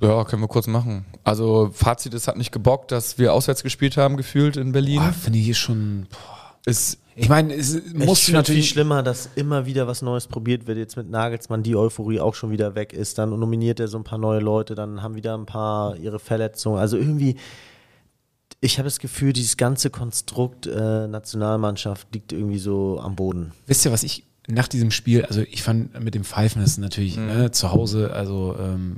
Ja, können wir kurz machen. Also Fazit, es hat nicht gebockt, dass wir auswärts gespielt haben, gefühlt in Berlin. Boah, finde ich hier schon. Ist, Ich meine, es ich muss viel natürlich. schlimmer, dass immer wieder was Neues probiert wird. Jetzt mit Nagelsmann die Euphorie auch schon wieder weg ist. Dann nominiert er so ein paar neue Leute, dann haben wieder ein paar ihre Verletzungen. Also irgendwie, ich habe das Gefühl, dieses ganze Konstrukt äh, Nationalmannschaft liegt irgendwie so am Boden. Wisst ihr, was ich nach diesem Spiel, also ich fand mit dem Pfeifen ist natürlich ne, zu Hause, also ähm,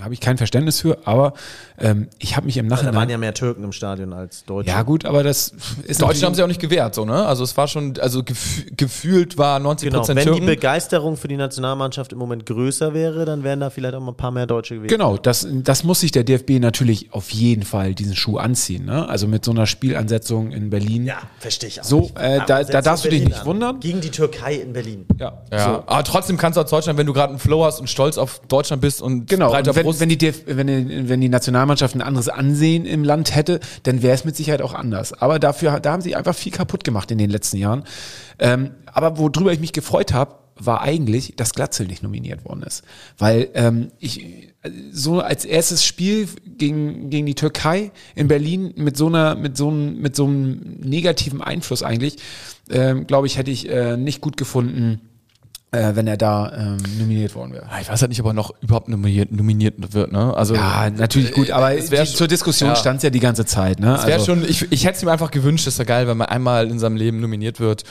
habe ich kein Verständnis für, aber ähm, ich habe mich im Da waren Nachhinein. ja mehr Türken im Stadion als Deutsche. Ja, gut, aber das ist Deutschland haben sie auch nicht gewehrt, so, ne? Also es war schon, also gef gefühlt war 90 Genau, Prozent wenn die Türken. Begeisterung für die Nationalmannschaft im Moment größer wäre, dann wären da vielleicht auch mal ein paar mehr Deutsche gewesen. Genau, das, das muss sich der DFB natürlich auf jeden Fall diesen Schuh anziehen. Ne? Also mit so einer Spielansetzung in Berlin. Ja, verstehe ich auch. So, nicht. äh, da- da darfst du dich nicht an. wundern. Gegen die Türkei in Berlin. Ja, Ja, So. aber trotzdem kannst du als Deutschland, wenn du gerade einen Flow hast und stolz auf Deutschland bist und Genau, breiter und wenn, Brust, wenn, die DF wenn, die, wenn die Nationalmannschaft ein anderes Ansehen im Land hätte, dann wäre es mit Sicherheit auch anders. Aber dafür, da haben sie einfach viel kaputt gemacht in den letzten Jahren. Ähm, aber worüber ich mich gefreut habe, war eigentlich, dass Glatzel nicht nominiert worden ist. Weil ähm, ich so als erstes Spiel gegen, gegen die Türkei in Berlin mit so einer, mit so einem, mit so einem negativen Einfluss eigentlich, ähm, glaube ich, hätte ich äh, nicht gut gefunden, äh, wenn er da ähm, nominiert worden wäre. ich weiß halt nicht, ob er noch überhaupt nominiert, nominiert wird, ne? Also Ja, natürlich gut, aber es wär die, zur Diskussion ja. stand es ja die ganze Zeit. Ne? Es Also, schon, ich, ich hätte es ihm einfach gewünscht, das ist ja geil, wenn man einmal in seinem Leben nominiert wird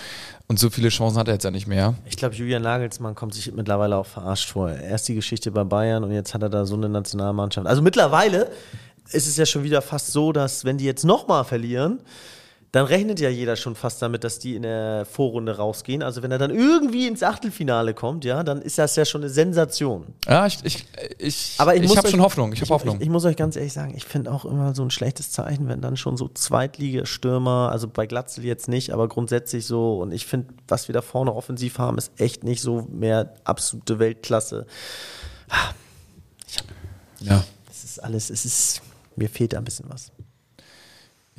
und so viele Chancen hat er jetzt ja nicht mehr. Ich glaube, Julian Nagelsmann kommt sich mittlerweile auch verarscht vor. Erst die Geschichte bei Bayern und jetzt hat er da so eine Nationalmannschaft. Also mittlerweile ist es ja schon wieder fast so, dass wenn die jetzt nochmal verlieren, dann rechnet ja jeder schon fast damit, dass die in der Vorrunde rausgehen. Also wenn er dann irgendwie ins Achtelfinale kommt, ja, dann ist das ja schon eine Sensation. Ja, ich, ich, ich, Aber ich, ich muss habe schon Hoffnung. Ich habe Hoffnung. Ich, ich muss euch ganz ehrlich sagen, ich finde auch immer so ein schlechtes Zeichen, wenn dann schon so Zweitligastürmer, also bei Glatzel jetzt nicht, aber grundsätzlich so. Und ich finde, was wir da vorne offensiv haben, ist echt nicht so mehr absolute Weltklasse. ja. Es ist alles, es ist, mir fehlt da ein bisschen was.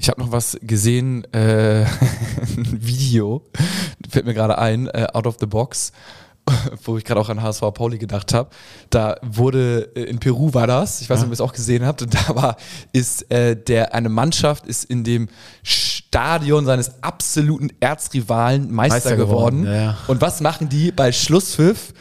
Ich habe noch was gesehen, äh, ein Video, fällt mir gerade ein, äh, out of the box, wo ich gerade auch an HSV Pauli gedacht habe. Da wurde, äh, in Peru war das, ich weiß nicht, ob ihr es auch gesehen habt, und da war, ist äh, der, eine Mannschaft ist in dem Stadion seines absoluten Erzrivalen Meister, Meister geworden. geworden, ja, ja. Und was machen die bei Schlusspfiff?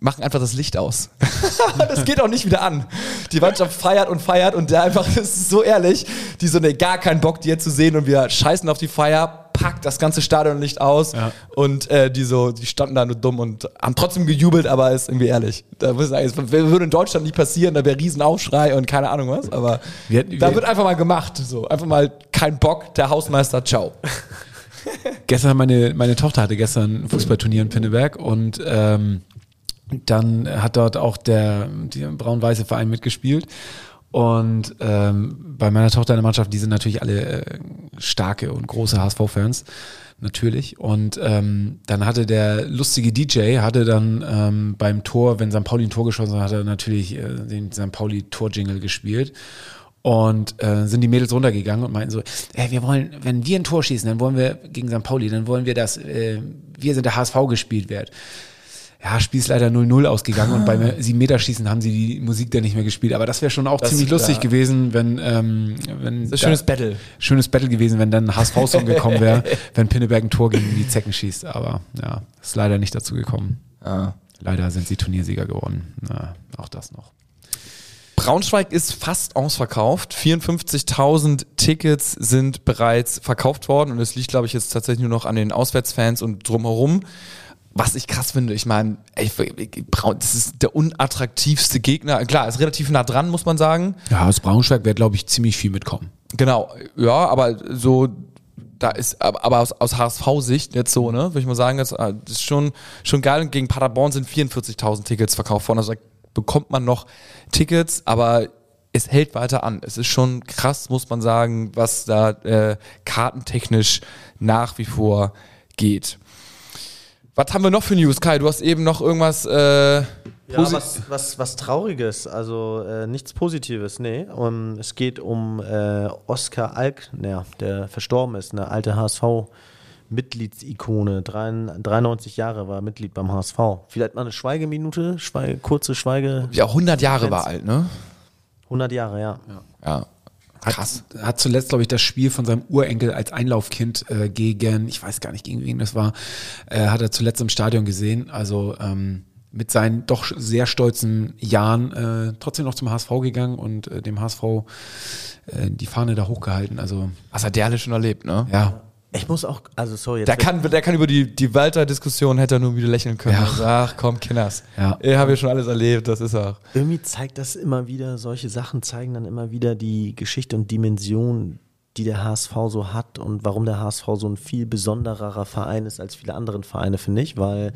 Machen einfach das Licht aus. das geht auch nicht wieder an. Die Mannschaft feiert und feiert und der einfach, das ist so ehrlich, die so, ne, gar keinen Bock, dir zu sehen und wir scheißen auf die Feier, packt das ganze Stadionlicht aus Ja. und äh, die so, die standen da nur dumm und haben trotzdem gejubelt, aber ist irgendwie ehrlich. Da muss ich sagen, das würde in Deutschland nicht passieren, da wäre Riesenaufschrei und keine Ahnung was, aber Wir- da wir- wird einfach mal gemacht, so, einfach mal kein Bock, der Hausmeister, ciao. Gestern, meine, meine Tochter hatte gestern ein Fußballturnier in Pinneberg und ähm, dann hat dort auch der, der braun-weiße Verein mitgespielt. Und ähm, bei meiner Tochter in der Mannschaft, die sind natürlich alle äh, starke und große HSV-Fans, natürlich. Und ähm, dann hatte der lustige DJ, hatte dann ähm, beim Tor, wenn St. Pauli ein Tor geschossen hat, hat er natürlich äh, den St. Pauli-Tor-Jingle gespielt. Und äh, sind die Mädels runtergegangen und meinten so, ey, wir wollen, wenn wir ein Tor schießen, dann wollen wir gegen St. Pauli, dann wollen wir, dass äh, wir sind der HSV gespielt wird. Ja, Spiel ist leider 0-0 ausgegangen und beim 7 Meter Schießen haben sie die Musik dann nicht mehr gespielt. Aber das wäre schon auch Das ziemlich lustig gewesen, wenn, ähm, wenn Das ist ein schönes Battle. schönes Battle gewesen, wenn dann HSV-Song gekommen wäre, wenn Pinneberg ein Tor gegen die Zecken schießt. Aber ja, ist leider nicht dazu gekommen. Ja. Leider sind sie Turniersieger geworden. Na, auch das noch. Braunschweig ist fast ausverkauft. 54.000 Tickets sind bereits verkauft worden und es liegt, glaube ich, jetzt tatsächlich nur noch an den Auswärtsfans und drumherum. Was ich krass finde, ich meine, Braun- das ist der unattraktivste Gegner. Klar, ist relativ nah dran, muss man sagen. Ja, aus Braunschweig wird, glaube ich, ziemlich viel mitkommen. Genau, ja, aber so, da ist, aber aus, aus HSV-Sicht jetzt so, ne, würde ich mal sagen, das, äh, das ist schon, schon geil. Und gegen Paderborn sind 44.000 Tickets verkauft worden. Also da bekommt man noch Tickets, aber es hält weiter an. Es ist schon krass, muss man sagen, was da äh, kartentechnisch nach wie vor geht. Was haben wir noch für News, Kai? Du hast eben noch irgendwas. Äh, Ja, was, was, was Trauriges, also äh, nichts Positives, nee. Um, es geht um äh, Oskar Alkner, der verstorben ist, eine alte HSV-Mitgliedsikone. 93 Jahre war Mitglied beim HSV. Vielleicht mal eine Schweigeminute, Schweige, kurze Schweige. ja, 100 Jahre war alt, ne? 100 Jahre, ja. Ja. Krass. Hat, hat zuletzt, glaube ich, das Spiel von seinem Urenkel als Einlaufkind äh, gegen, ich weiß gar nicht, gegen wen das war, äh, hat er zuletzt im Stadion gesehen. Also ähm, mit seinen doch sehr stolzen Jahren äh, trotzdem noch zum HSV gegangen und äh, dem HSV äh, die Fahne da hochgehalten. Also Was hat der alles schon erlebt, ne? ja, Ich muss auch, also sorry, jetzt Der kann, der kann über die, die Walter-Diskussion hätte er nur wieder lächeln können. Ja. Also, ach komm, Kinders. Ja. Ich habe ja schon alles erlebt, das ist auch. irgendwie zeigt das immer wieder, solche Sachen zeigen dann immer wieder die Geschichte und Dimension, die der HSV so hat und warum der HSV so ein viel besondererer Verein ist als viele andere Vereine, finde ich, weil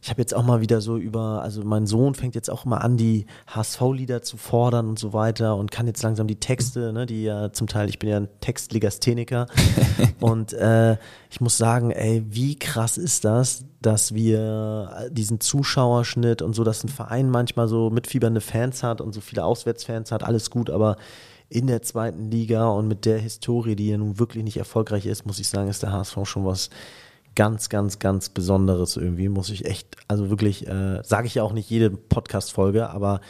ich habe jetzt auch mal wieder so über, also mein Sohn fängt jetzt auch mal an, die HSV-Lieder zu fordern und so weiter und kann jetzt langsam die Texte, ne, die ja zum Teil, ich bin ja ein Textlegastheniker und äh, ich muss sagen, ey, wie krass ist das, dass wir diesen Zuschauerschnitt und so, dass ein Verein manchmal so mitfiebernde Fans hat und so viele Auswärtsfans hat, alles gut, aber in der zweiten Liga und mit der Historie, die ja nun wirklich nicht erfolgreich ist, muss ich sagen, ist der HSV schon was ganz, ganz, ganz Besonderes irgendwie, muss ich echt, also wirklich, äh, sage ich ja auch nicht jede Podcast-Folge, aber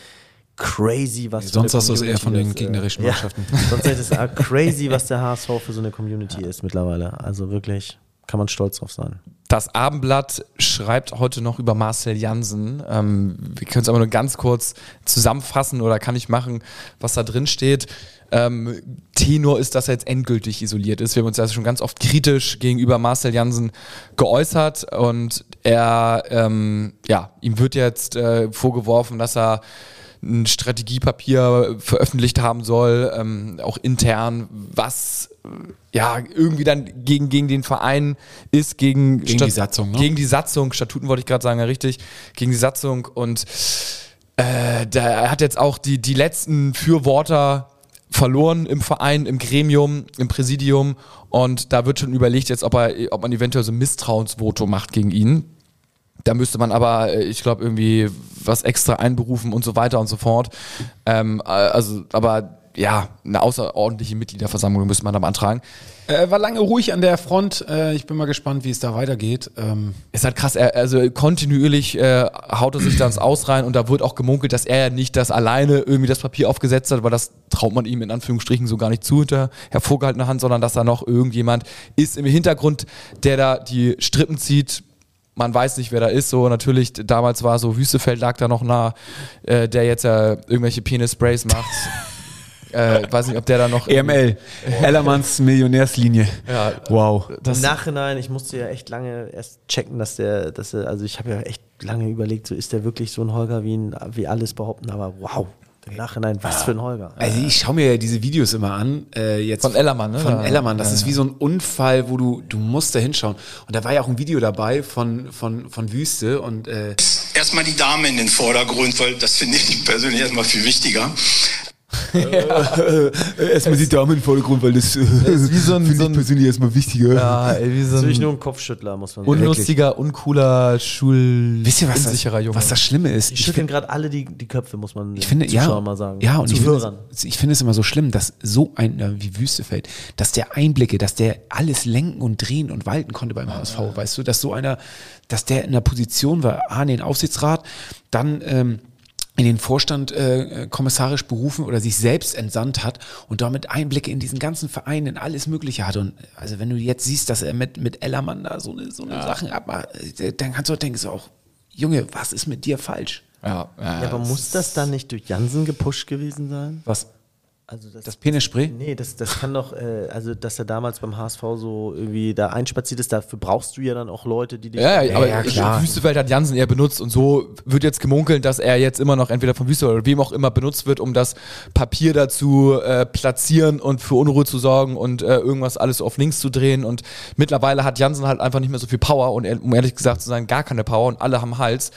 crazy, was Sonst hast du es eher von den äh, gegnerischen ja, Mannschaften. Sonst ist es äh, crazy, was der HSV für so eine Community ist mittlerweile. Also wirklich, kann man stolz drauf sein. Das Abendblatt schreibt heute noch über Marcel Jansen. Ähm, wir können es aber nur ganz kurz zusammenfassen oder kann ich machen, was da drin steht. Ähm, Tenor ist, dass er jetzt endgültig isoliert ist. Wir haben uns ja schon ganz oft kritisch gegenüber Marcel Jansen geäußert und er, ähm, ja, ihm wird jetzt äh, vorgeworfen, dass er ein Strategiepapier veröffentlicht haben soll, ähm, auch intern, was äh, ja irgendwie dann gegen, gegen den Verein ist, gegen, Gegen die Satzung, ne? Gegen die Satzung, Statuten wollte ich gerade sagen, ja richtig, gegen die Satzung und äh, er hat jetzt auch die, die letzten Fürworter verloren im Verein, im Gremium, im Präsidium und da wird schon überlegt jetzt, ob, er, ob man eventuell so ein Misstrauensvoto macht gegen ihn. Da müsste man aber, äh, ich glaube, irgendwie was extra einberufen und so weiter und so fort. Ähm, äh, also, aber ja, eine außerordentliche Mitgliederversammlung müsste man da beantragen. Äh, war lange ruhig an der Front. Ich bin mal gespannt, wie es da weitergeht. Ähm, Ist halt krass, er, also kontinuierlich äh, haut er sich da ins Aus rein und da wird auch gemunkelt, dass er ja nicht das alleine irgendwie das Papier aufgesetzt hat, weil das traut man ihm in Anführungsstrichen so gar nicht zu hinter hervorgehaltener Hand, sondern dass da noch irgendjemand ist im Hintergrund, der da die Strippen zieht. Man weiß nicht, wer da ist. So natürlich, damals war so Wüstefeld lag da noch nah, äh, der jetzt ja irgendwelche Penis-Sprays macht. äh, weiß nicht, ob der da noch. EML, Ellermanns Millionärslinie. Ja, Wow. das, Im Nachhinein, ich musste ja echt lange erst checken, dass der, dass er, also ich habe ja echt lange überlegt, so ist der wirklich so ein Holger, wie, ihn, wie alles behaupten, aber wow, im Nachhinein, was für ein Holger. Also ich schaue mir ja diese Videos immer an. Äh, jetzt Von Ellermann, ne? Von Ja. Ellermann. Das Ja, ist ja. wie so ein Unfall, wo du, du musst da hinschauen. Und da war ja auch ein Video dabei von, von, von Wüste und äh, erstmal die Dame in den Vordergrund, weil das finde ich persönlich erstmal viel wichtiger. Erstmal die Damen im Vordergrund, weil das, ist wie so ein- finde so ich persönlich erstmal wichtiger. Ja, ey, wie so Natürlich ein nur ein Kopfschüttler, muss man sagen. unlustiger, uncooler, schul Wisst ihr, was das, Junge. was das Schlimme ist? Die Ich schütteln gerade alle die, die Köpfe, muss man Ich finde, ja, mal sagen. ja, und ich finde, ich finde es immer so schlimm, dass so ein äh, wie Wüstefeld, dass der Einblicke, dass der alles lenken und drehen und walten konnte beim HSV, weißt du, dass so einer, dass der in der Position war, A, in den Aufsichtsrat, dann ähm, in den Vorstand äh, kommissarisch berufen oder sich selbst entsandt hat und damit Einblicke in diesen ganzen Verein, in alles Mögliche hat. Und also wenn du jetzt siehst, dass er mit, mit Ellermann da so eine, so eine Sachen abmacht, äh, dann kannst du auch denken, so auch, Junge, was ist mit dir falsch? ja, ja, Ja, aber muss das dann nicht durch Jansen gepusht gewesen sein? Was? Also das, Das Penisspray? Nee, das, das kann doch, äh, also dass er damals beim HSV so irgendwie da einspaziert ist, dafür brauchst du ja dann auch Leute, die dich. Ja, ja, aber ja, klar. Wüstefeld hat Jansen eher benutzt und so wird jetzt gemunkelt, dass er jetzt immer noch entweder von Wüstefeld oder wem auch immer benutzt wird, um das Papier dazu äh, platzieren und für Unruhe zu sorgen und äh, irgendwas alles auf links zu drehen und mittlerweile hat Jansen halt einfach nicht mehr so viel Power und um ehrlich gesagt zu sagen, gar keine Power und alle haben Hals.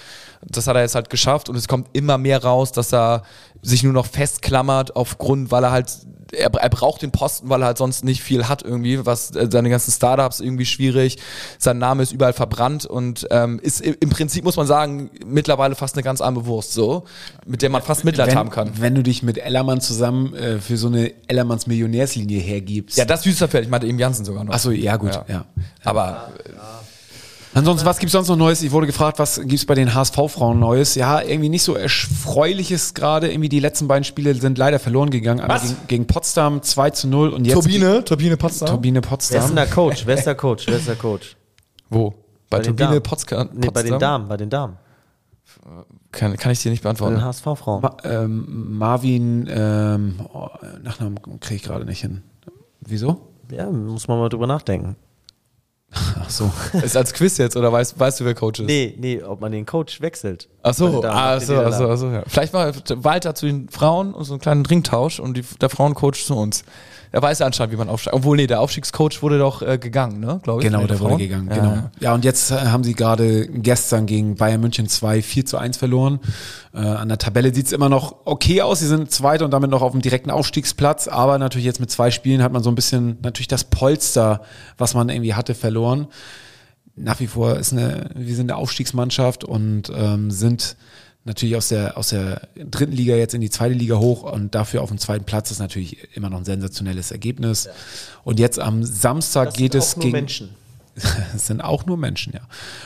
Das hat er jetzt halt geschafft und es kommt immer mehr raus, dass er sich nur noch festklammert aufgrund, weil er halt er, er braucht den Posten, weil er halt sonst nicht viel hat irgendwie, was äh, seine ganzen Startups irgendwie schwierig. Sein Name ist überall verbrannt und ähm, ist im Prinzip muss man sagen mittlerweile fast eine ganz arme Wurst so, mit der man fast Mitleid haben kann. Wenn du dich mit Ellermann zusammen äh, für so eine Ellermanns Millionärslinie hergibst. Ja, das Wüsterfeld, ich meinte eben Jansen sogar noch. Achso, ja gut, ja. Aber Ansonsten, was gibt's sonst noch Neues? Ich wurde gefragt, was gibt's bei den HSV-Frauen Neues? Ja, irgendwie nicht so erfreuliches gerade. Irgendwie die letzten beiden Spiele sind leider verloren gegangen. Einmal Was? Gegen, gegen Potsdam 2 zu 0 und jetzt Turbine, Turbine Potsdam. Turbine Wer ist denn Potsdam. der Coach? Wer ist der Coach? Wer ist der Coach? Wo? Bei, den Turbine. Potsdam. Nee, bei den Damen, bei den Damen. Kann, kann ich dir nicht Bei den beantworten. HSV-Frauen. Ma ähm, Marvin, ähm, oh, Nachnamen kriege ich gerade nicht hin. Wieso? Ja, muss man mal drüber nachdenken. Ach so. Ist als Quiz jetzt oder weißt, weißt du, wer Coach ist? Nee, nee, ob man den Coach wechselt. Ach so, ah, den so, ach so, ach so, ja. Vielleicht mal Walter zu den Frauen und so einen kleinen Ringtausch und die, der Frauencoach zu uns. Er weiß anscheinend, wie man aufsteigt. Obwohl, nee, der Aufstiegscoach wurde doch äh, gegangen, ne, glaube ich. Genau, der wurde Frauen. gegangen. Ja. Genau. Ja, und jetzt äh, haben sie gerade gestern gegen Bayern München 2 4 zu 1 verloren. Äh, an der Tabelle sieht's immer noch okay aus. Sie sind Zweiter und damit noch auf dem direkten Aufstiegsplatz. Aber natürlich jetzt mit zwei Spielen hat man so ein bisschen natürlich das Polster, was man irgendwie hatte, verloren. Nach wie vor ist eine, wir sind eine Aufstiegsmannschaft und ähm, sind natürlich aus der, aus der dritten Liga jetzt in die zweite Liga hoch und dafür auf dem zweiten Platz ist natürlich immer noch ein sensationelles Ergebnis. Und jetzt am Samstag Das geht sind es auch nur gegen Menschen. es sind auch nur Menschen, ja.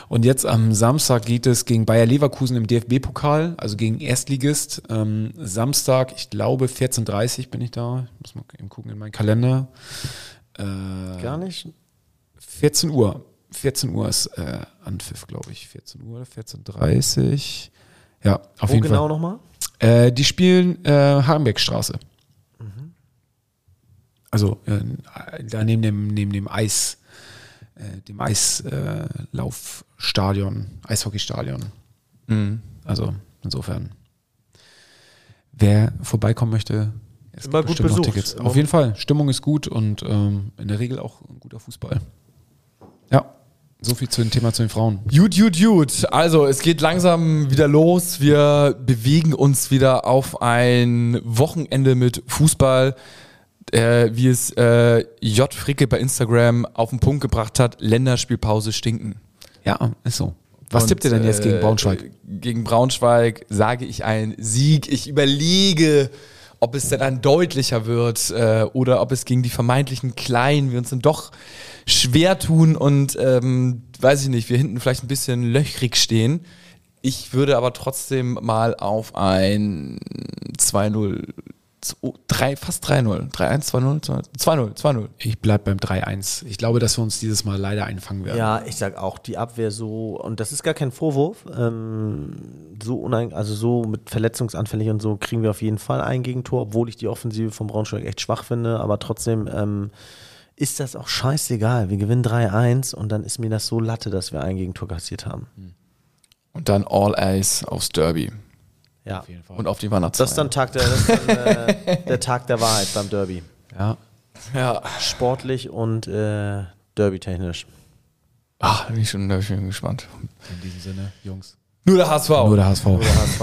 Und jetzt am Samstag geht es gegen Bayer Leverkusen im DFB-Pokal, also gegen Erstligist. Ähm, Samstag, ich glaube 14.30 bin ich da. Ich muss mal eben gucken in meinen Kalender. Äh, Gar nicht. 14 Uhr. 14 Uhr ist äh, Anpfiff, glaube ich. 14 Uhr, 14.30 Ja, auf Wo jeden genau Fall. nochmal? Äh, die spielen äh, Hagenbeckstraße. Also äh, da neben dem, neben dem Eis, äh, dem Eislaufstadion, Laufstadion, Eishockeystadion. Mhm. Also insofern. Wer vorbeikommen möchte, es Immer gibt gut bestimmt noch besucht. Tickets. Immer- Auf jeden Fall. Stimmung ist gut und ähm, in der Regel auch ein guter Fußball. Ja, so viel zu dem Thema zu den Frauen. Gut, gut, gut. Also, es geht langsam wieder los. Wir bewegen uns wieder auf ein Wochenende mit Fußball, äh, wie es äh, J. Fricke bei Instagram auf den Punkt gebracht hat. Länderspielpause stinken. Ja, ist so. Was Und, tippt ihr denn jetzt gegen äh, Braunschweig? Gegen Braunschweig sage ich ein Sieg. Ich überlege, ob es denn ein deutlicher wird äh, oder ob es gegen die vermeintlichen Kleinen wir uns dann doch schwer tun und ähm, weiß ich nicht, wir hinten vielleicht ein bisschen löchrig stehen. Ich würde aber trotzdem mal auf ein 2-0, 3, fast 3-0, 3-1, 2-0, 2-0, 2-0. Ich bleib beim 3-1. Ich glaube, dass wir uns dieses Mal leider einfangen werden. Ja, ich sag auch, die Abwehr so, und das ist gar kein Vorwurf, ähm, so unein, also so mit verletzungsanfällig und so kriegen wir auf jeden Fall ein Gegentor, obwohl ich die Offensive vom Braunschweig echt schwach finde, aber trotzdem ähm, ist das auch scheißegal. Wir gewinnen 3-1 und dann ist mir das so Latte, dass wir ein Gegentor kassiert haben. Und dann All Eyes aufs Derby Ja. Auf jeden Fall. und auf die Weihnachtsfeier. Das ist dann, Tag der, das ist dann äh, der Tag der Wahrheit beim Derby. Ja. ja. Sportlich und äh, derbytechnisch. Ach, da bin ich schon, da bin ich schon gespannt. In diesem Sinne, Jungs. Nur der HSV. Nur der HSV. Der HSV.